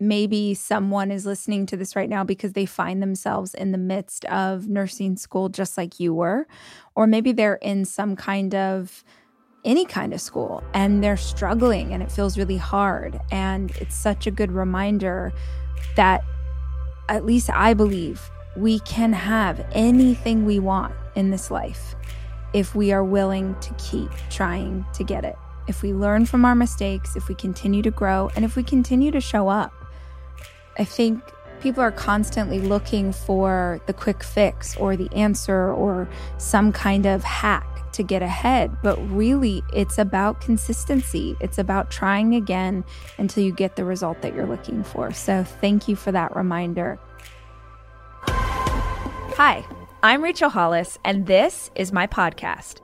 maybe someone is listening to this right now because they find themselves in the midst of nursing school just like you were, or maybe they're in some kind of any kind of school and they're struggling and it feels really hard. And it's such a good reminder that at least I believe we can have anything we want in this life if we are willing to keep trying to get it. If we learn from our mistakes, if we continue to grow, and if we continue to show up. I think people are constantly looking for the quick fix or the answer or some kind of hack to get ahead. But really, it's about consistency. It's about trying again until you get the result that you're looking for. So, thank you for that reminder. Hi, I'm Rachel Hollis, and this is my podcast.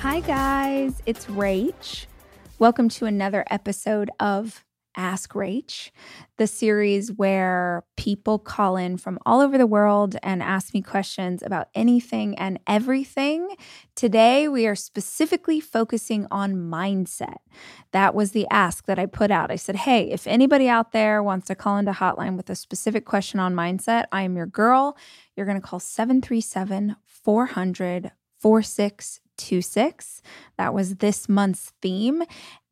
Hi, guys, it's Rach. Welcome to another episode of Ask Rach, the series where people call in from all over the world and ask me questions about anything and everything. Today, we are specifically focusing on mindset. That was the ask that I put out. I said, Hey, if anybody out there wants to call into hotline with a specific question on mindset, I am your girl. You're going to call 737 400 4626. That was this month's theme.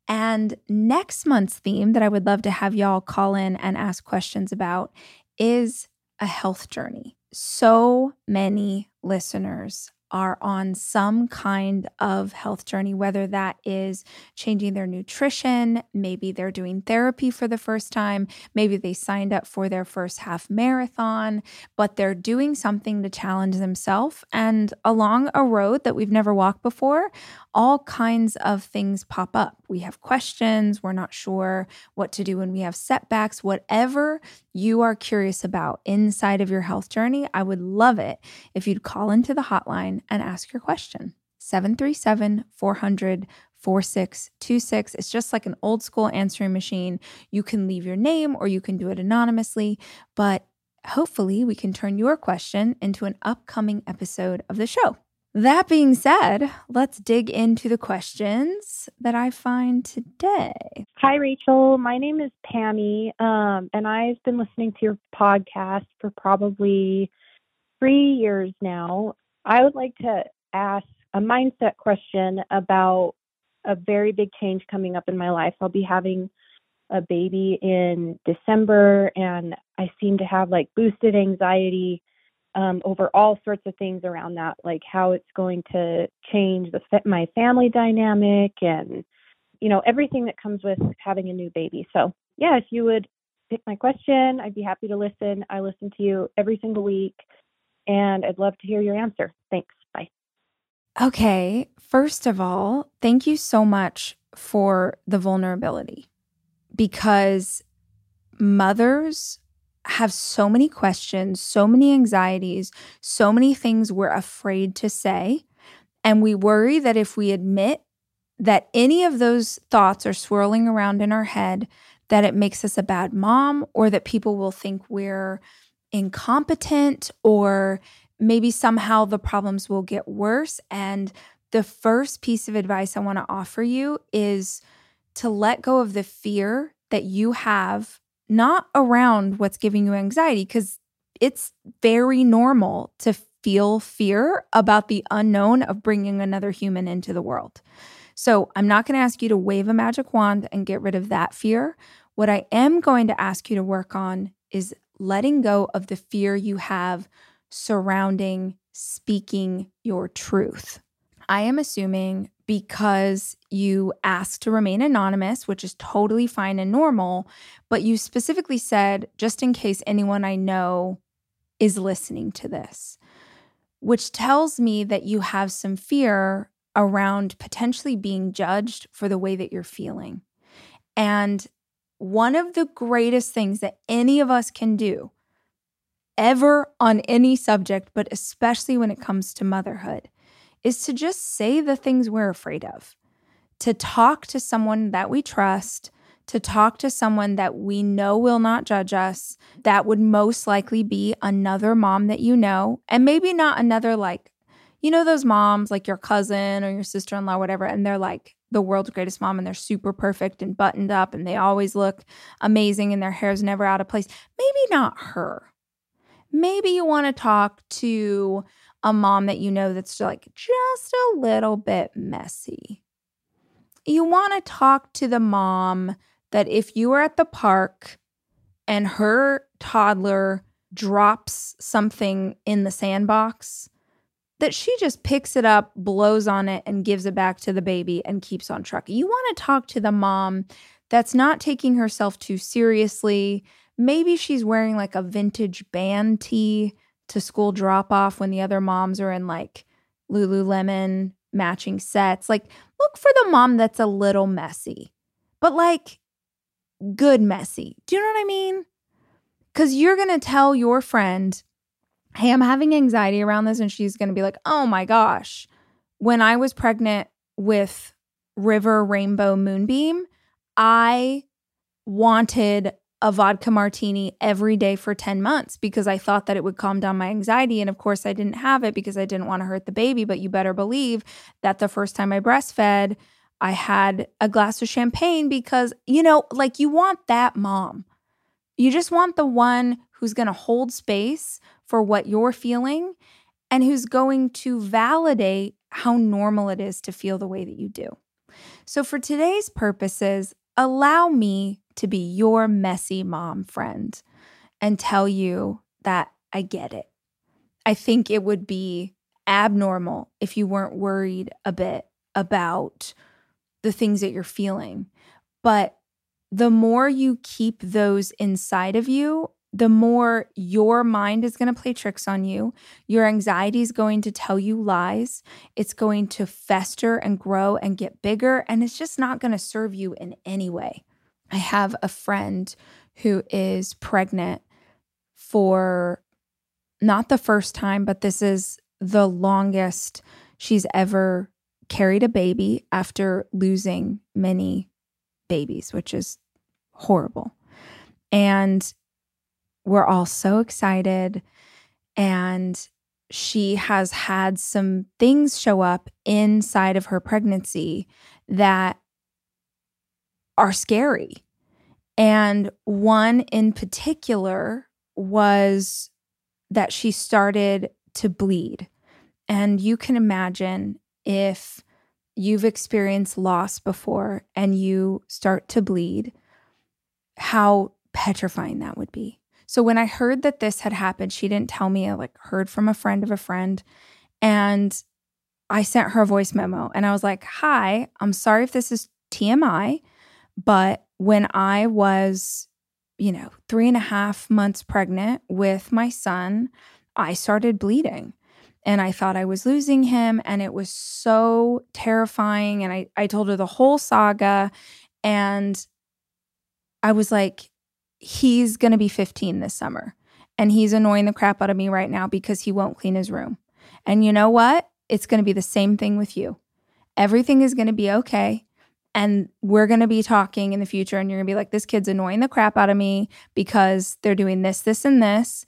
And next month's theme that I would love to have y'all call in and ask questions about is a health journey. So many listeners are on some kind of health journey, whether that is changing their nutrition, maybe they're doing therapy for the first time, maybe they signed up for their first half marathon, but they're doing something to challenge themselves. And along a road that we've never walked before, all kinds of things pop up. We have questions, we're not sure what to do when we have setbacks, whatever you are curious about inside of your health journey, I would love it if you'd call into the hotline and ask your question. 737 400 4626. It's just like an old school answering machine. You can leave your name or you can do it anonymously, but hopefully we can turn your question into an upcoming episode of the show. That being said, let's dig into the questions that I find today. Hi, Rachel. My name is Pammy, um, and I've been listening to your podcast for probably three years now. I would like to ask a mindset question about a very big change coming up in my life. I'll be having a baby in December, and I seem to have like boosted anxiety um, over all sorts of things around that, like how it's going to change the my family dynamic and you know everything that comes with having a new baby. So yeah, if you would pick my question, I'd be happy to listen. I listen to you every single week, and I'd love to hear your answer. Thanks. Bye. Okay, first of all, thank you so much for the vulnerability because mothers have so many questions, so many anxieties, so many things we're afraid to say. And we worry that if we admit that any of those thoughts are swirling around in our head, that it makes us a bad mom or that people will think we're incompetent or maybe somehow the problems will get worse. And the first piece of advice I want to offer you is to let go of the fear that you have not around what's giving you anxiety, because it's very normal to feel fear about the unknown of bringing another human into the world. So, I'm not going to ask you to wave a magic wand and get rid of that fear. What I am going to ask you to work on is letting go of the fear you have surrounding speaking your truth. I am assuming because you asked to remain anonymous, which is totally fine and normal, but you specifically said, just in case anyone I know is listening to this, which tells me that you have some fear around potentially being judged for the way that you're feeling. And one of the greatest things that any of us can do ever on any subject, but especially when it comes to motherhood, is to just say the things we're afraid of, to talk to someone that we trust, to talk to someone that we know will not judge us. That would most likely be another mom that you know, and maybe not another, like, you know, those moms like your cousin or your sister in law, whatever, and they're like, the world's greatest mom and they're super perfect and buttoned up and they always look amazing and their hair's never out of place. Maybe not her. Maybe you want to talk to a mom that you know that's like just a little bit messy. You want to talk to the mom that if you are at the park and her toddler drops something in the sandbox, that she just picks it up, blows on it, and gives it back to the baby and keeps on trucking. You want to talk to the mom that's not taking herself too seriously. Maybe she's wearing like a vintage band tee to school drop off when the other moms are in like Lululemon matching sets. Like, look for the mom that's a little messy, but like good messy. Do you know what I mean? Because you're going to tell your friend, hey, I'm having anxiety around this. And she's going to be like, oh my gosh, when I was pregnant with River Rainbow Moonbeam, I wanted a vodka martini every day for 10 months because I thought that it would calm down my anxiety. And of course, I didn't have it because I didn't want to hurt the baby. But you better believe that the first time I breastfed, I had a glass of champagne because, you know, like you want that mom. You just want the one who's going to hold space for what you're feeling and who's going to validate how normal it is to feel the way that you do. So, for today's purposes, allow me to be your messy mom friend and tell you that I get it. I think it would be abnormal if you weren't worried a bit about the things that you're feeling. But the more you keep those inside of you, the more your mind is going to play tricks on you. Your anxiety is going to tell you lies. It's going to fester and grow and get bigger, and it's just not going to serve you in any way. I have a friend who is pregnant for not the first time, but this is the longest she's ever carried a baby after losing many babies, which is horrible. And we're all so excited. And she has had some things show up inside of her pregnancy that are scary. And one in particular was that she started to bleed. And you can imagine if you've experienced loss before and you start to bleed, how petrifying that would be. So when I heard that this had happened, she didn't tell me. I like heard from a friend of a friend and I sent her a voice memo and I was like, "Hi, I'm sorry if this is TMI, but when I was, you know, three and a half months pregnant with my son, I started bleeding and I thought I was losing him. And it was so terrifying. And I, I told her the whole saga. And I was like, he's going to be 15 this summer. And he's annoying the crap out of me right now because he won't clean his room. And you know what? It's going to be the same thing with you. Everything is going to be okay. And we're going to be talking in the future, and you're going to be like, this kid's annoying the crap out of me because they're doing this, this, and this.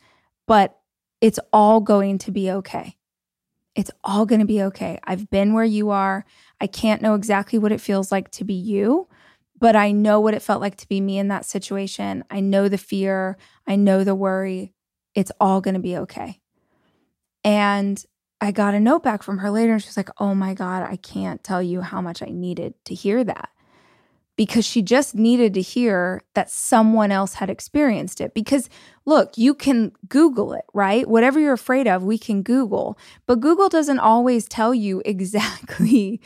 But it's all going to be okay. It's all going to be okay. I've been where you are. I can't know exactly what it feels like to be you, but I know what it felt like to be me in that situation. I know the fear, I know the worry. It's all going to be okay. And I got a note back from her later and she was like, Oh my God, I can't tell you how much I needed to hear that because she just needed to hear that someone else had experienced it. Because look, you can Google it, right? Whatever you're afraid of, we can Google, but Google doesn't always tell you exactly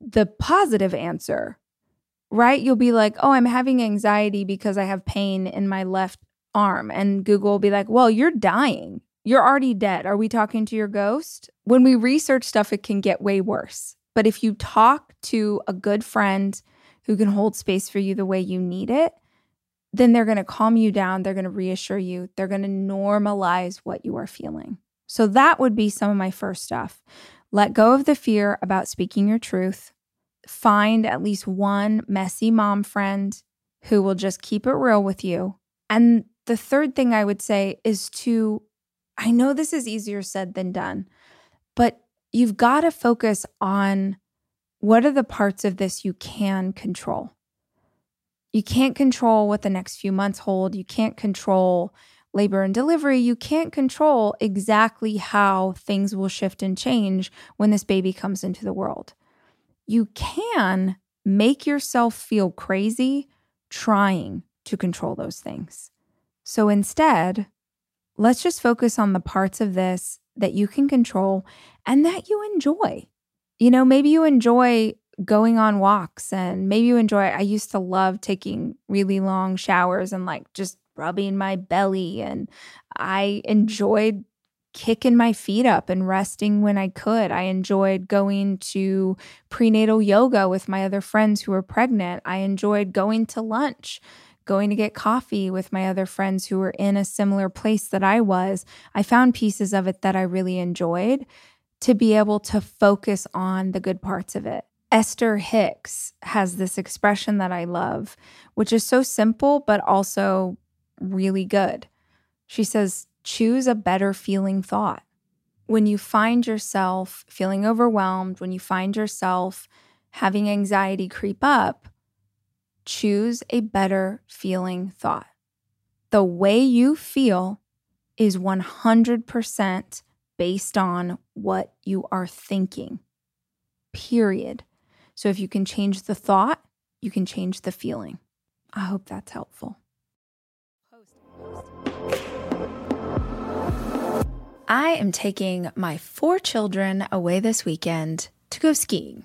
the positive answer, right? You'll be like, oh, I'm having anxiety because I have pain in my left arm. And Google will be like, well, you're dying. You're already dead. Are we talking to your ghost? When we research stuff, it can get way worse. But if you talk to a good friend, who can hold space for you the way you need it, then they're going to calm you down. They're going to reassure you. They're going to normalize what you are feeling. So that would be some of my first stuff. Let go of the fear about speaking your truth. Find at least one messy mom friend who will just keep it real with you. And the third thing I would say is to, I know this is easier said than done, but you've got to focus on what are the parts of this you can control? You can't control what the next few months hold. You can't control labor and delivery. You can't control exactly how things will shift and change when this baby comes into the world. You can make yourself feel crazy trying to control those things. So instead, let's just focus on the parts of this that you can control and that you enjoy you know, maybe you enjoy going on walks and maybe you enjoy I used to love taking really long showers and like just rubbing my belly and I enjoyed kicking my feet up and resting when I could. I enjoyed going to prenatal yoga with my other friends who were pregnant. I enjoyed going to lunch, going to get coffee with my other friends who were in a similar place that I was. I found pieces of it that I really enjoyed to be able to focus on the good parts of it. Esther Hicks has this expression that I love, which is so simple, but also really good. She says, choose a better feeling thought. When you find yourself feeling overwhelmed, when you find yourself having anxiety creep up, choose a better feeling thought. The way you feel is 100% based on what you are thinking, period. So if you can change the thought, you can change the feeling. I hope that's helpful. I am taking my four children away this weekend to go skiing.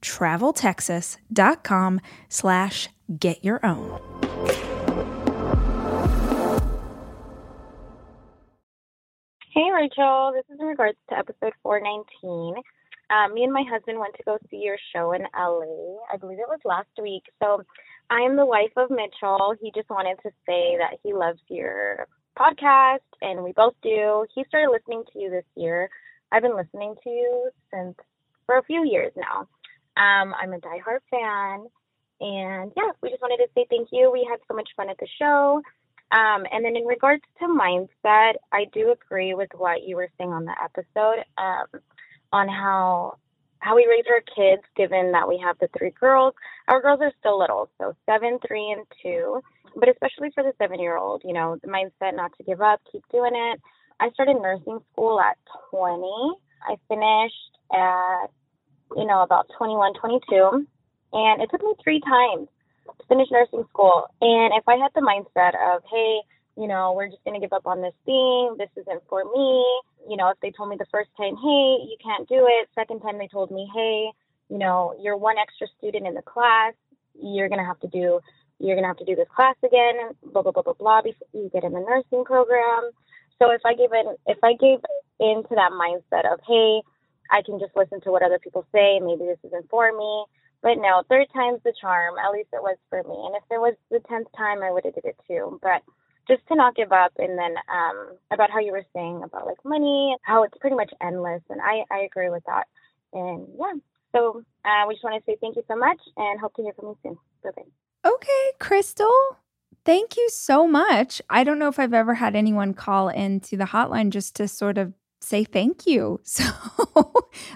traveltexas.com slash get your own. Hey, Rachel. This is in regards to episode 419. Um, me and my husband went to go see your show in LA. I believe it was last week. So I am the wife of Mitchell. He just wanted to say that he loves your podcast, and we both do. He started listening to you this year. I've been listening to you since for a few years now. Um, I'm a diehard fan. And yeah, we just wanted to say thank you. We had so much fun at the show. Um, and then in regards to mindset, I do agree with what you were saying on the episode um, on how how we raise our kids, given that we have the three girls. Our girls are still little, so seven, three, and two. But especially for the seven year old, you know, the mindset not to give up, keep doing it. I started nursing school at 20. I finished at you know, about 21, 22. And it took me three times to finish nursing school. And if I had the mindset of, hey, you know, we're just going to give up on this thing, this isn't for me, you know, if they told me the first time, hey, you can't do it, second time they told me, hey, you know, you're one extra student in the class, you're going to have to do you're going to have to do this class again, blah, blah, blah, blah, blah, before you get in the nursing program. So if I gave in, if I gave into that mindset of, hey, I can just listen to what other people say. Maybe this isn't for me. But no, third time's the charm. At least it was for me. And if it was the tenth time, I would have did it too. But just to not give up. And then um, about how you were saying about like money, how it's pretty much endless. And I, I agree with that. And yeah, so uh, we just want to say thank you so much and hope to hear from you soon. Bye Okay, Crystal. Thank you so much. I don't know if I've ever had anyone call into the hotline just to sort of say thank you. So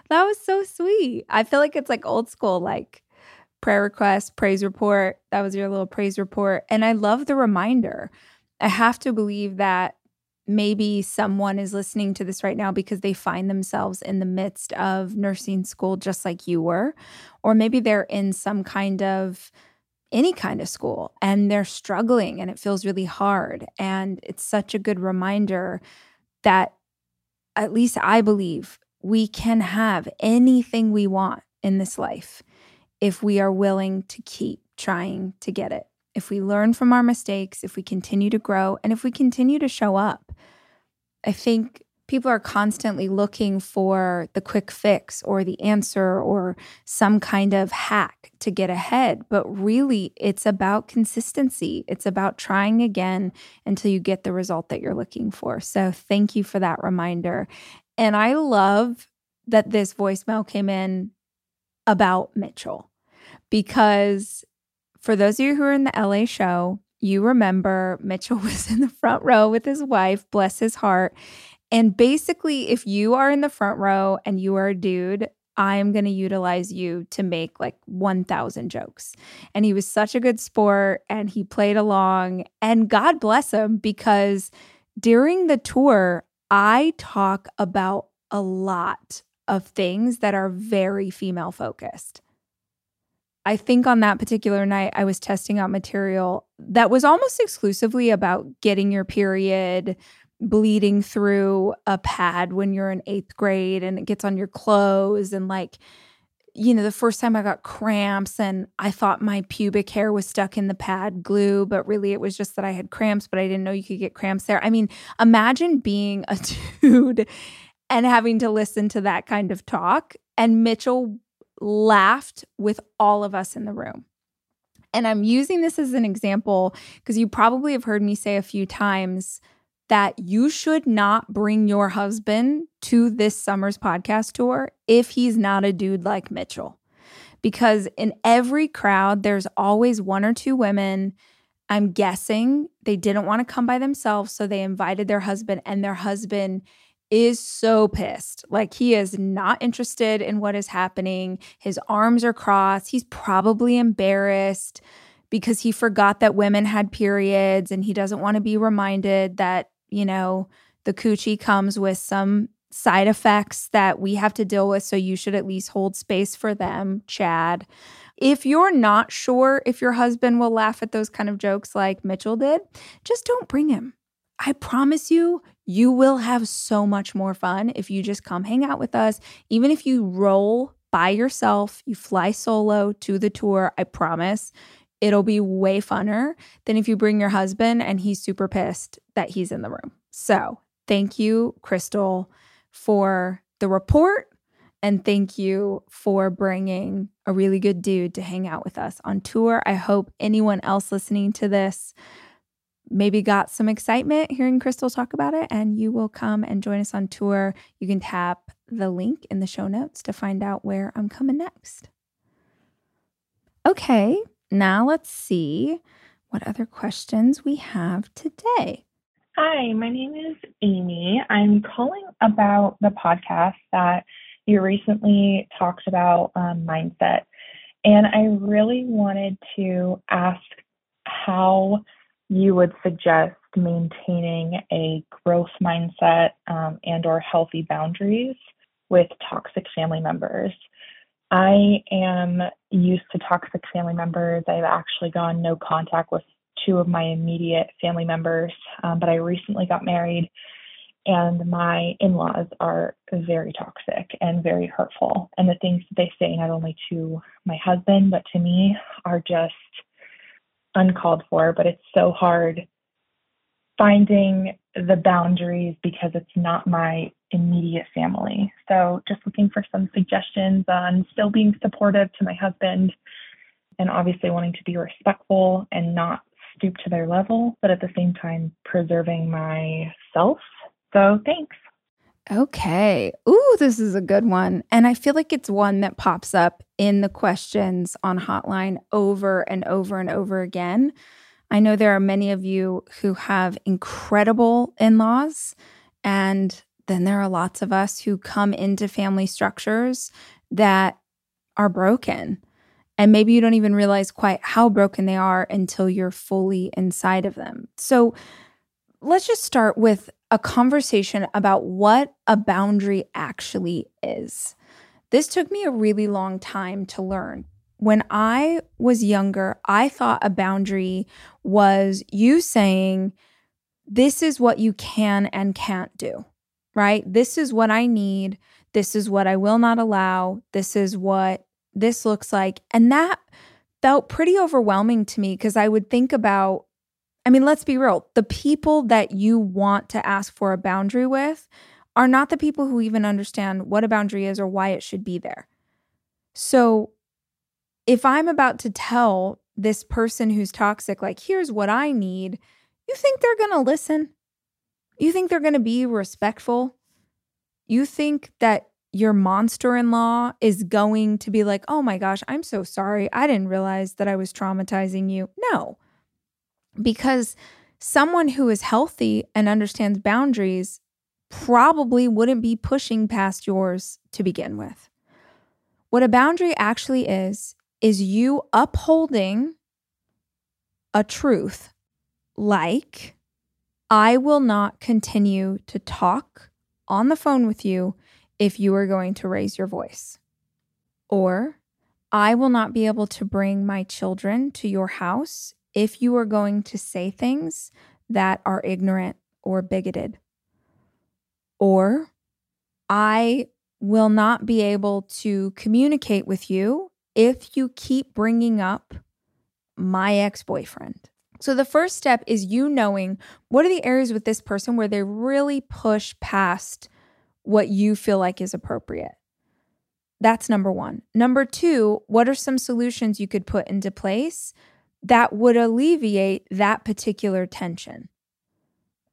that was so sweet. I feel like it's like old school, like prayer request, praise report. That was your little praise report. And I love the reminder. I have to believe that maybe someone is listening to this right now because they find themselves in the midst of nursing school just like you were, or maybe they're in some kind of any kind of school and they're struggling and it feels really hard. And it's such a good reminder that at least I believe we can have anything we want in this life if we are willing to keep trying to get it. If we learn from our mistakes, if we continue to grow, and if we continue to show up. I think people are constantly looking for the quick fix or the answer or some kind of hack to get ahead. But really, it's about consistency. It's about trying again until you get the result that you're looking for. So, thank you for that reminder. And I love that this voicemail came in about Mitchell because for those of you who are in the LA show, you remember Mitchell was in the front row with his wife, bless his heart. And basically, if you are in the front row and you are a dude, I'm going to utilize you to make like 1,000 jokes. And he was such a good sport and he played along. And God bless him because during the tour, I talk about a lot of things that are very female focused. I think on that particular night, I was testing out material that was almost exclusively about getting your period, bleeding through a pad when you're in eighth grade and it gets on your clothes. And like, you know, the first time I got cramps and I thought my pubic hair was stuck in the pad glue, but really it was just that I had cramps, but I didn't know you could get cramps there. I mean, imagine being a dude and having to listen to that kind of talk. And Mitchell laughed with all of us in the room. And I'm using this as an example because you probably have heard me say a few times that you should not bring your husband to this summer's podcast tour if he's not a dude like Mitchell. Because in every crowd, there's always one or two women. I'm guessing they didn't want to come by themselves. So they invited their husband, and their husband is so pissed. Like he is not interested in what is happening. His arms are crossed. He's probably embarrassed because he forgot that women had periods and he doesn't want to be reminded that, you know, the coochie comes with some side effects that we have to deal with. So you should at least hold space for them, Chad. If you're not sure if your husband will laugh at those kind of jokes like Mitchell did, just don't bring him. I promise you, you will have so much more fun if you just come hang out with us. Even if you roll by yourself, you fly solo to the tour, I promise it'll be way funner than if you bring your husband and he's super pissed that he's in the room. So, thank you, Crystal, for the report. And thank you for bringing a really good dude to hang out with us on tour. I hope anyone else listening to this maybe got some excitement hearing Crystal talk about it, and you will come and join us on tour. You can tap the link in the show notes to find out where I'm coming next. Okay, now let's see what other questions we have today. Hi, my name is Amy. I'm calling about the podcast that you recently talked about um, mindset. And I really wanted to ask how you would suggest maintaining a growth mindset um, and or healthy boundaries with toxic family members i am used to toxic family members. I've actually gone no contact with two of my immediate family members um, but i recently got married and my in-laws are very toxic and very hurtful. And the things that they say not only to my husband but to me are just uncalled for, but it's so hard finding the boundaries because it's not my immediate family. So, just looking for some suggestions on still being supportive to my husband and obviously wanting to be respectful and not stoop to their level, but at the same time preserving myself. So, thanks. Okay. Ooh, this is a good one. And I feel like it's one that pops up in the questions on Hotline over and over and over again. I know there are many of you who have incredible in laws, and then there are lots of us who come into family structures that are broken. And maybe you don't even realize quite how broken they are until you're fully inside of them. So let's just start with a conversation about what a boundary actually is. This took me a really long time to learn. When I was younger, I thought a boundary was you saying, This is what you can and can't do, right? This is what I need. This is what I will not allow. This is what this looks like. And that felt pretty overwhelming to me because I would think about I mean, let's be real. The people that you want to ask for a boundary with are not the people who even understand what a boundary is or why it should be there. So, if I'm about to tell this person who's toxic, like, here's what I need, you think they're going to listen? You think they're going to be respectful? You think that your monster in law is going to be like, oh my gosh, I'm so sorry. I didn't realize that I was traumatizing you. No, because someone who is healthy and understands boundaries probably wouldn't be pushing past yours to begin with. What a boundary actually is, is you upholding a truth like, I will not continue to talk on the phone with you if you are going to raise your voice. Or, I will not be able to bring my children to your house if you are going to say things that are ignorant or bigoted. Or, I will not be able to communicate with you if you keep bringing up my ex boyfriend. So, the first step is you knowing what are the areas with this person where they really push past what you feel like is appropriate. That's number one. Number two, what are some solutions you could put into place that would alleviate that particular tension?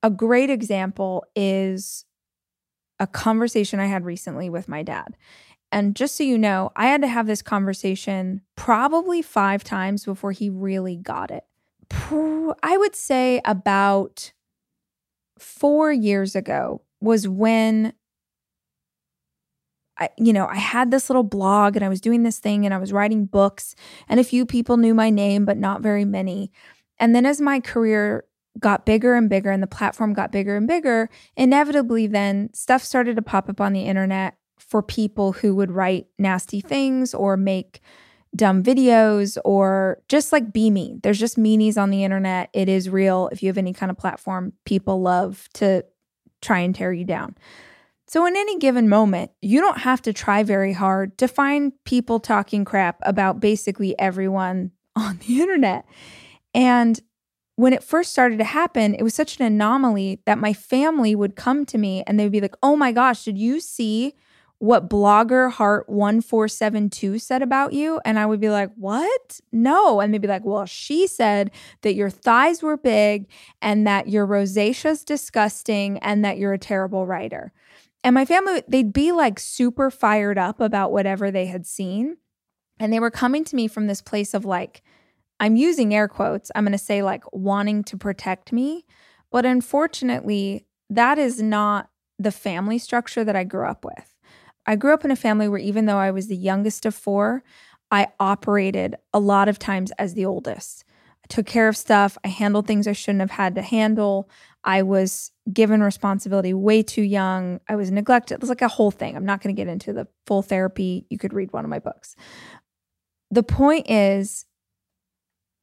A great example is a conversation I had recently with my dad. And just so you know, I had to have this conversation probably five times before he really got it. I would say about four years ago was when I, you know, I had this little blog and I was doing this thing and I was writing books, and a few people knew my name, but not very many. And then as my career got bigger and bigger and the platform got bigger and bigger, inevitably, then stuff started to pop up on the internet for people who would write nasty things or make dumb videos or just like be mean. There's just meanies on the internet. It is real. If you have any kind of platform, people love to try and tear you down. So, in any given moment, you don't have to try very hard to find people talking crap about basically everyone on the internet. And when it first started to happen, it was such an anomaly that my family would come to me and they'd be like, Oh my gosh, did you see what blogger heart1472 said about you? And I would be like, What? No. And they'd be like, Well, she said that your thighs were big and that your rosacea's disgusting and that you're a terrible writer. And my family, they'd be like super fired up about whatever they had seen. And they were coming to me from this place of like, I'm using air quotes. I'm going to say like wanting to protect me. But unfortunately, that is not the family structure that I grew up with. I grew up in a family where even though I was the youngest of four, I operated a lot of times as the oldest. I took care of stuff. I handled things I shouldn't have had to handle. I was given responsibility way too young. I was neglected. It was like a whole thing. I'm not going to get into the full therapy. You could read one of my books. The point is,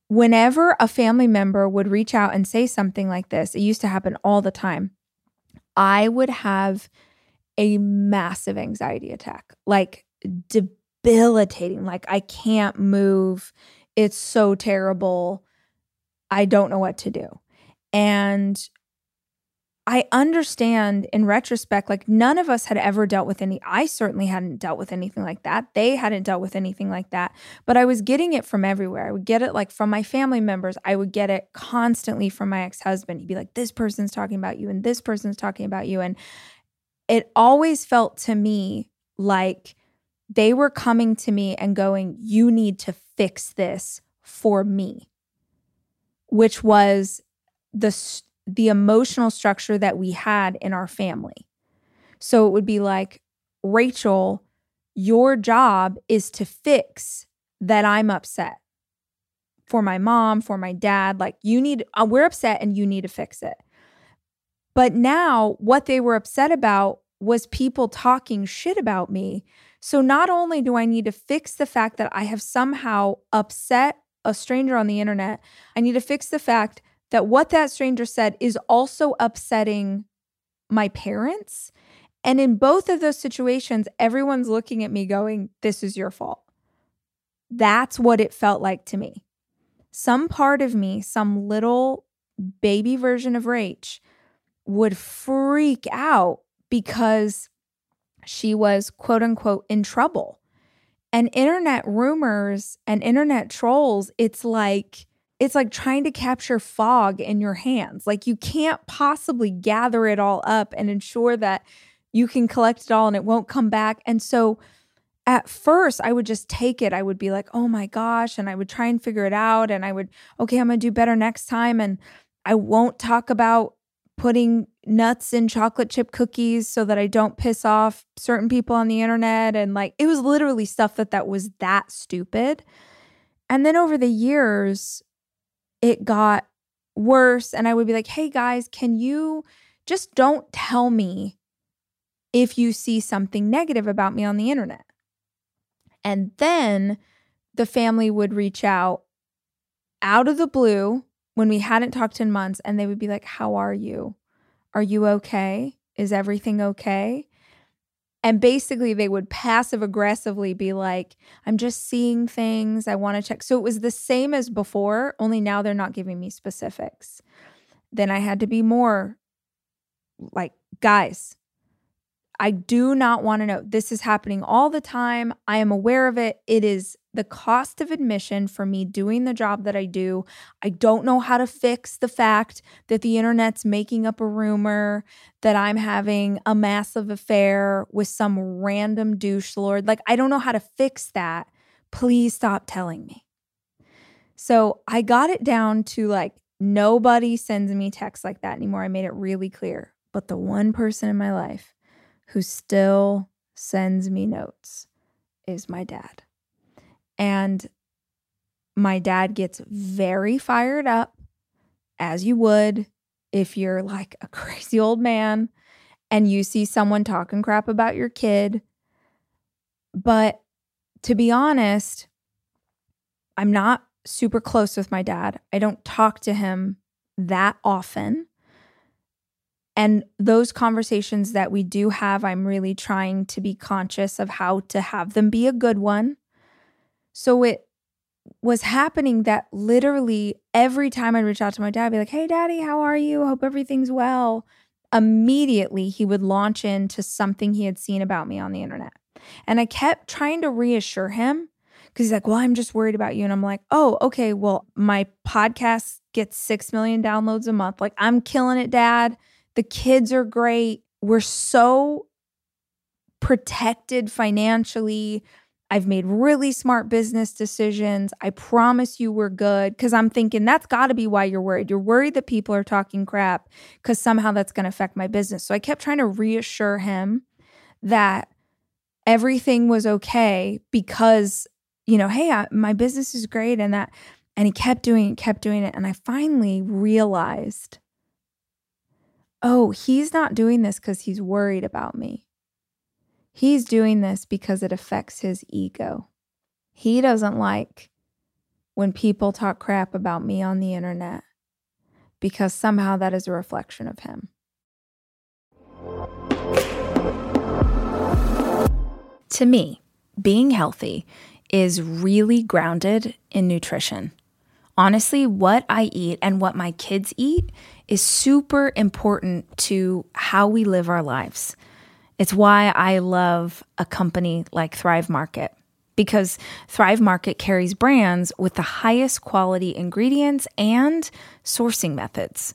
whenever a family member would reach out and say something like this, it used to happen all the time. I would have a massive anxiety attack, like debilitating. Like, I can't move. It's so terrible. I don't know what to do. And I understand in retrospect, like none of us had ever dealt with any, I certainly hadn't dealt with anything like that. They hadn't dealt with anything like that. But I was getting it from everywhere. I would get it like from my family members. I would get it constantly from my ex husband. He'd be like, this person's talking about you and this person's talking about you. And it always felt to me like they were coming to me and going, you need to fix this for me, which was the the emotional structure that we had in our family. So it would be like, Rachel, your job is to fix that I'm upset for my mom, for my dad. Like, you need, uh, we're upset and you need to fix it. But now, what they were upset about was people talking shit about me. So, not only do I need to fix the fact that I have somehow upset a stranger on the internet, I need to fix the fact that what that stranger said is also upsetting my parents. And in both of those situations, everyone's looking at me going, This is your fault. That's what it felt like to me. Some part of me, some little baby version of Rach, would freak out because she was quote unquote in trouble. And internet rumors and internet trolls, it's like, it's like trying to capture fog in your hands. Like you can't possibly gather it all up and ensure that you can collect it all and it won't come back. And so at first I would just take it. I would be like, oh my gosh. And I would try and figure it out. And I would, okay, I'm going to do better next time. And I won't talk about putting nuts in chocolate chip cookies so that I don't piss off certain people on the internet. And like, it was literally stuff that that was that stupid. And then over the years, it got worse. And I would be like, hey guys, can you just don't tell me if you see something negative about me on the internet? And then the family would reach out out of the blue when we hadn't talked in months and they would be like, How are you? Are you okay? Is everything okay? And basically, they would passive aggressively be like, I'm just seeing things. I want to check. So it was the same as before, only now they're not giving me specifics. Then I had to be more like, guys, I do not want to know. This is happening all the time. I am aware of it. It is the cost of admission for me doing the job that I do. I don't know how to fix the fact that the internet's making up a rumor that I'm having a massive affair with some random douche lord. Like, I don't know how to fix that. Please stop telling me. So I got it down to like, nobody sends me texts like that anymore. I made it really clear. But the one person in my life who still sends me notes is my dad. And my dad gets very fired up, as you would if you're like a crazy old man and you see someone talking crap about your kid. But to be honest, I'm not super close with my dad. I don't talk to him that often. And those conversations that we do have, I'm really trying to be conscious of how to have them be a good one. So it was happening that literally every time I'd reach out to my dad, I'd be like, hey, daddy, how are you? Hope everything's well. Immediately, he would launch into something he had seen about me on the internet. And I kept trying to reassure him because he's like, well, I'm just worried about you. And I'm like, oh, okay, well, my podcast gets 6 million downloads a month. Like, I'm killing it, dad the kids are great. We're so protected financially. I've made really smart business decisions. I promise you we're good. Because I'm thinking that's got to be why you're worried. You're worried that people are talking crap because somehow that's going to affect my business. So I kept trying to reassure him that everything was okay because, you know, hey, I, my business is great and that. And he kept doing it, kept doing it. And I finally realized oh, he's not doing this because he's worried about me. He's doing this because it affects his ego. He doesn't like when people talk crap about me on the internet because somehow that is a reflection of him. To me, being healthy is really grounded in nutrition. Honestly, what I eat and what my kids eat is super important to how we live our lives. It's why I love a company like Thrive Market because Thrive Market carries brands with the highest quality ingredients and sourcing methods.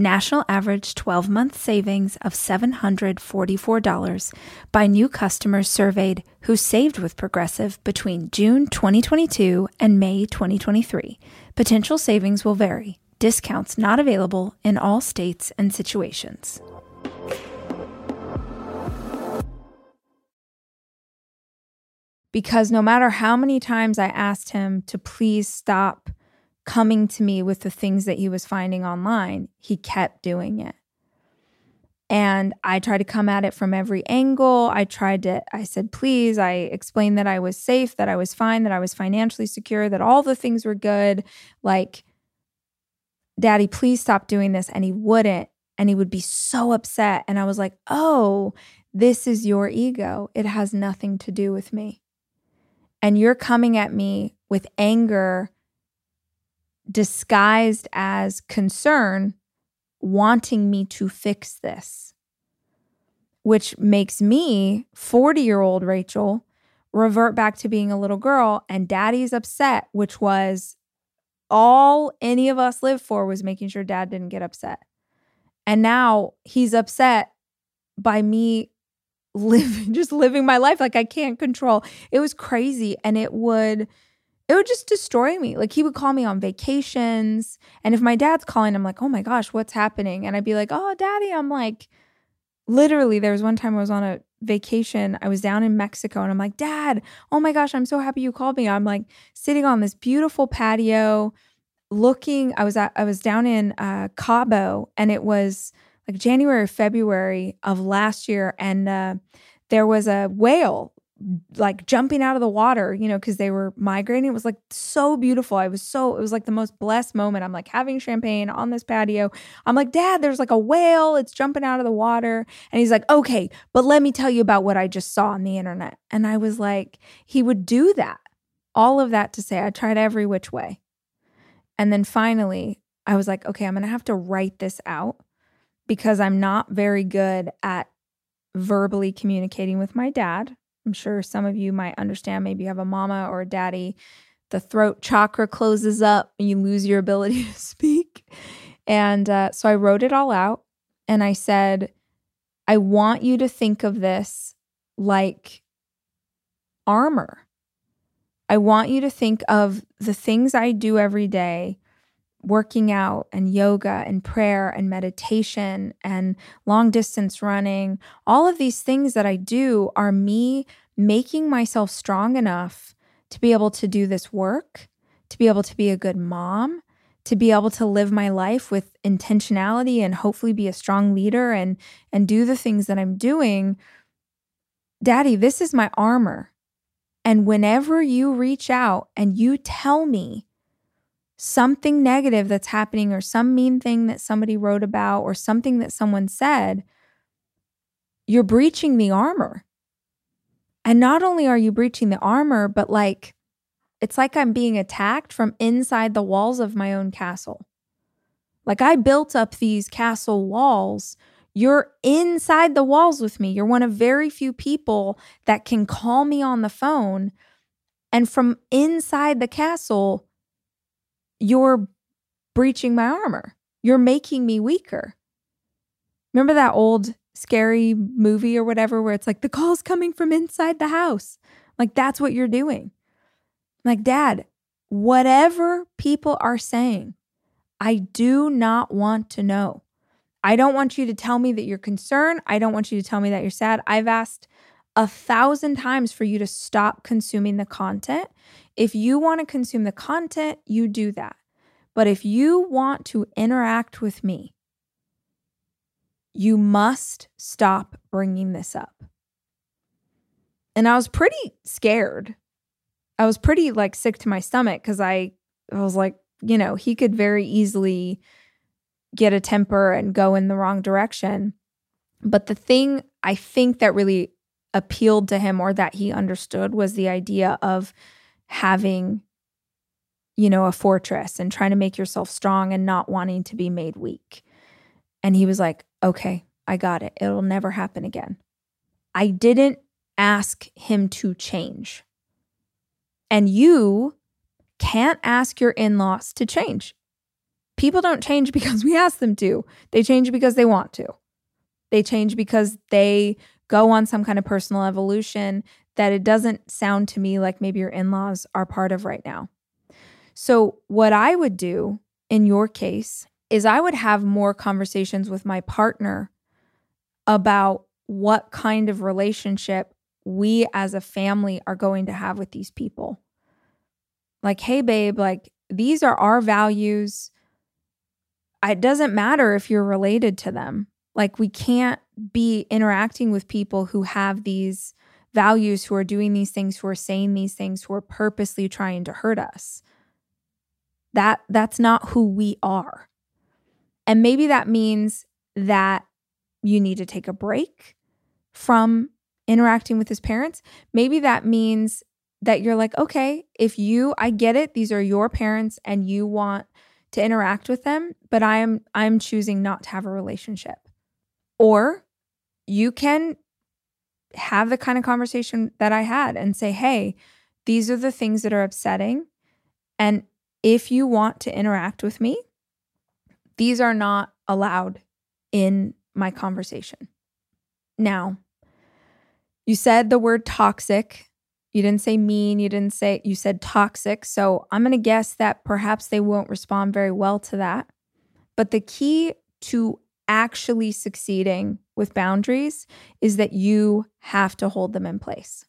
National average 12 month savings of $744 by new customers surveyed who saved with Progressive between June 2022 and May 2023. Potential savings will vary. Discounts not available in all states and situations. Because no matter how many times I asked him to please stop coming to me with the things that he was finding online, he kept doing it. And I tried to come at it from every angle. I tried to, I said, please. I explained that I was safe, that I was fine, that I was financially secure, that all the things were good. Like, Daddy, please stop doing this. And he wouldn't. And he would be so upset. And I was like, oh, this is your ego. It has nothing to do with me. And you're coming at me with anger disguised as concern, wanting me to fix this, which makes me, 40 year old Rachel, revert back to being a little girl. And daddy's upset, which was all any of us lived for was making sure dad didn't get upset. And now he's upset by me living just living my life like I can't control. It was crazy and it would it would just destroy me. Like he would call me on vacations. And if my dad's calling, I'm like, oh my gosh, what's happening? And I'd be like, oh, daddy, I'm like, literally, there was one time I was on a vacation. I was down in Mexico and I'm like, dad, oh my gosh, I'm so happy you called me. I'm like sitting on this beautiful patio looking. I was at, I was down in uh, Cabo and it was like January, February of last year. And uh, there was a whale like jumping out of the water, you know, because they were migrating. It was like so beautiful. I was so, it was like the most blessed moment. I'm like having champagne on this patio. I'm like, Dad, there's like a whale. It's jumping out of the water. And he's like, okay, but let me tell you about what I just saw on the internet. And I was like, he would do that. All of that to say, I tried every which way. And then finally, I was like, okay, I'm going to have to write this out because I'm not very good at verbally communicating with my dad I'm sure some of you might understand. Maybe you have a mama or a daddy. The throat chakra closes up and you lose your ability to speak. And uh, so I wrote it all out and I said, I want you to think of this like armor. I want you to think of the things I do every day working out and yoga and prayer and meditation and long distance running, all of these things that I do are me making myself strong enough to be able to do this work, to be able to be a good mom, to be able to live my life with intentionality and hopefully be a strong leader and and do the things that I'm doing. Daddy, this is my armor. And whenever you reach out and you tell me something negative that's happening or some mean thing that somebody wrote about or something that someone said, you're breaching the armor. And not only are you breaching the armor, but like it's like I'm being attacked from inside the walls of my own castle. Like I built up these castle walls. You're inside the walls with me. You're one of very few people that can call me on the phone. And from inside the castle, you're breaching my armor. You're making me weaker. Remember that old scary movie or whatever where it's like the call's coming from inside the house? Like that's what you're doing. Like, dad, whatever people are saying, I do not want to know. I don't want you to tell me that you're concerned. I don't want you to tell me that you're sad. I've asked a thousand times for you to stop consuming the content. If you want to consume the content, you do that. But if you want to interact with me, you must stop bringing this up. And I was pretty scared. I was pretty like sick to my stomach because I, I was like, you know, he could very easily get a temper and go in the wrong direction. But the thing I think that really appealed to him or that he understood was the idea of having you know a fortress and trying to make yourself strong and not wanting to be made weak. And he was like okay i got it. It'll never happen again. I didn't ask him to change. And you can't ask your in laws to change. People don't change because we ask them to, they change because they want to. They change because they go on some kind of personal evolution that it doesn't sound to me like maybe your in laws are part of right now. So, what I would do in your case is I would have more conversations with my partner about what kind of relationship we as a family are going to have with these people. Like, hey, babe, like these are our values. It doesn't matter if you're related to them. Like, we can't be interacting with people who have these values, who are doing these things, who are saying these things, who are purposely trying to hurt us. That that's not who we are. And maybe that means that you need to take a break from interacting with his parents. Maybe that means that you're like, okay, if you, I get it, these are your parents and you want to interact with them, but I am I'm choosing not to have a relationship. Or you can have the kind of conversation that I had and say, "Hey, these are the things that are upsetting and if you want to interact with me, these are not allowed in my conversation." Now, you said the word toxic. You didn't say mean. You didn't say, you said toxic. So I'm going to guess that perhaps they won't respond very well to that. But the key to actually succeeding with boundaries is that you have to hold them in place.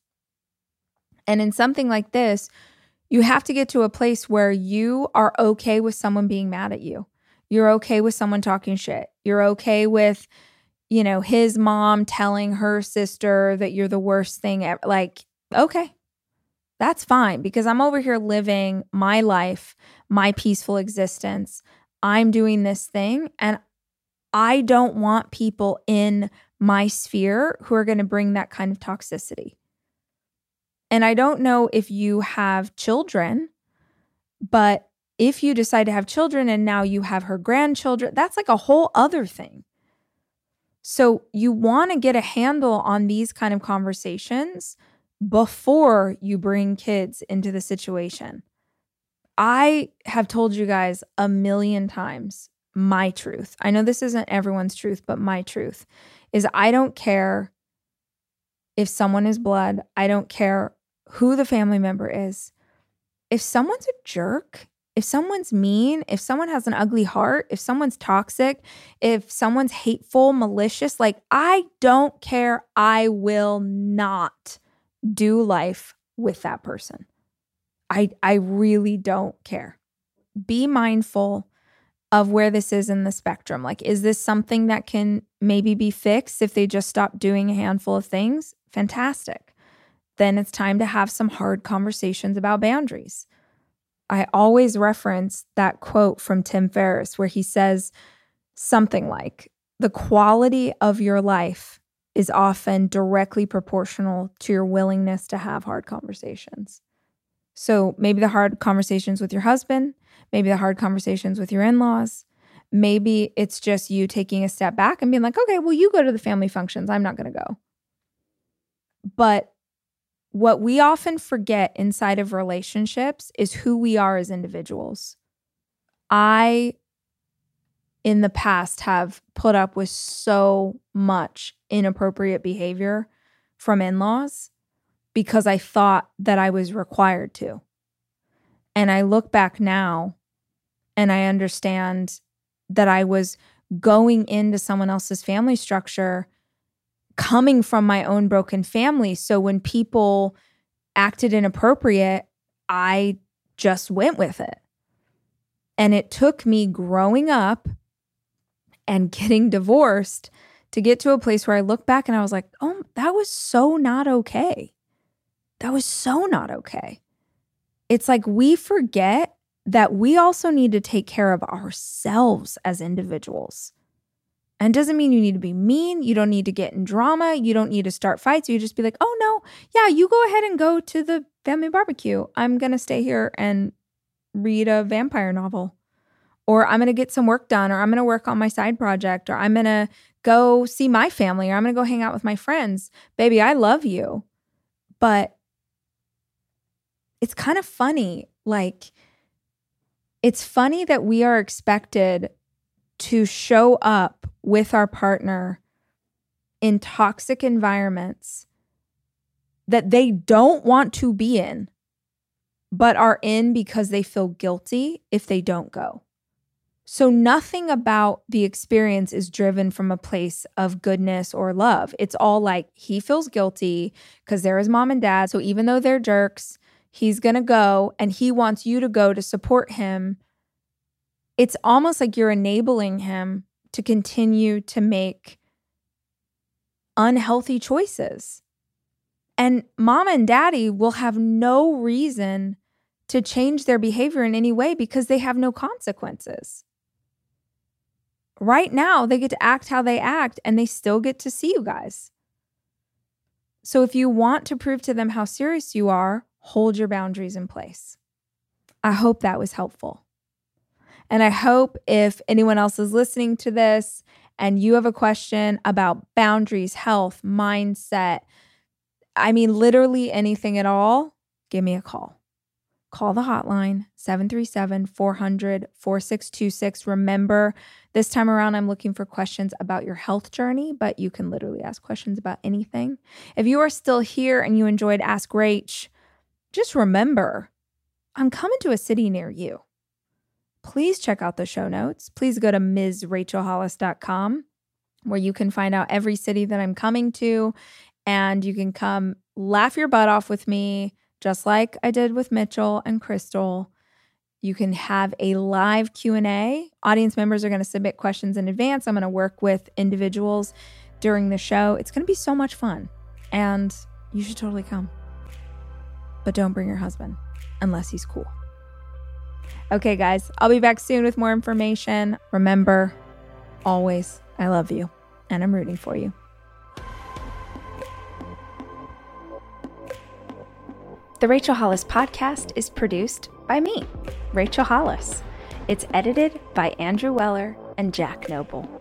And in something like this, you have to get to a place where you are okay with someone being mad at you. You're okay with someone talking shit. You're okay with you know, his mom telling her sister that you're the worst thing ever. Like, okay, that's fine because I'm over here living my life, my peaceful existence. I'm doing this thing and I don't want people in my sphere who are going to bring that kind of toxicity. And I don't know if you have children, but if you decide to have children and now you have her grandchildren, that's like a whole other thing. So you want to get a handle on these kind of conversations before you bring kids into the situation. I have told you guys a million times my truth. I know this isn't everyone's truth, but my truth is I don't care if someone is blood, I don't care who the family member is. If someone's a jerk, if someone's mean, if someone has an ugly heart, if someone's toxic, if someone's hateful, malicious, like I don't care. I will not do life with that person. I I really don't care. Be mindful of where this is in the spectrum. Like is this something that can maybe be fixed if they just stop doing a handful of things? Fantastic. Then it's time to have some hard conversations about boundaries. I always reference that quote from Tim Ferriss where he says something like, The quality of your life is often directly proportional to your willingness to have hard conversations. So maybe the hard conversations with your husband, maybe the hard conversations with your in laws, maybe it's just you taking a step back and being like, okay, well, you go to the family functions. I'm not going to go. But what we often forget inside of relationships is who we are as individuals. I, in the past, have put up with so much inappropriate behavior from in laws because I thought that I was required to. And I look back now and I understand that I was going into someone else's family structure coming from my own broken family. So when people acted inappropriate, I just went with it. And it took me growing up and getting divorced to get to a place where I look back and I was like, oh, that was so not okay. That was so not okay. It's like we forget that we also need to take care of ourselves as individuals. And doesn't mean you need to be mean. You don't need to get in drama. You don't need to start fights. You just be like, oh no, yeah, you go ahead and go to the family barbecue. I'm going to stay here and read a vampire novel. Or I'm going to get some work done, or I'm going to work on my side project, or I'm going to go see my family, or I'm going to go hang out with my friends. Baby, I love you. But it's kind of funny Like, it's funny that we are expected to show up with our partner in toxic environments that they don't want to be in, but are in because they feel guilty if they don't go. So, nothing about the experience is driven from a place of goodness or love. It's all like he feels guilty because they're his mom and dad. So, even though they're jerks, he's going to go and he wants you to go to support him. It's almost like you're enabling him to continue to make unhealthy choices. And mom and daddy will have no reason to change their behavior in any way because they have no consequences. Right now, they get to act how they act and they still get to see you guys. So if you want to prove to them how serious you are, hold your boundaries in place. I hope that was helpful. And I hope if anyone else is listening to this and you have a question about boundaries, health, mindset, I mean, literally anything at all, give me a call. Call the hotline 737 400 4626. Remember, this time around, I'm looking for questions about your health journey, but you can literally ask questions about anything. If you are still here and you enjoyed Ask Rach, just remember I'm coming to a city near you. Please check out the show notes. Please go to MsRachelHollis.com where you can find out every city that I'm coming to and you can come laugh your butt off with me just like I did with Mitchell and Crystal. You can have a live Q&A. Audience members are going to submit questions in advance. I'm going to work with individuals during the show. It's going to be so much fun and you should totally come. But don't bring your husband unless he's cool. Okay, guys, I'll be back soon with more information. Remember, always, I love you and I'm rooting for you. The Rachel Hollis podcast is produced by me, Rachel Hollis. It's edited by Andrew Weller and Jack Noble.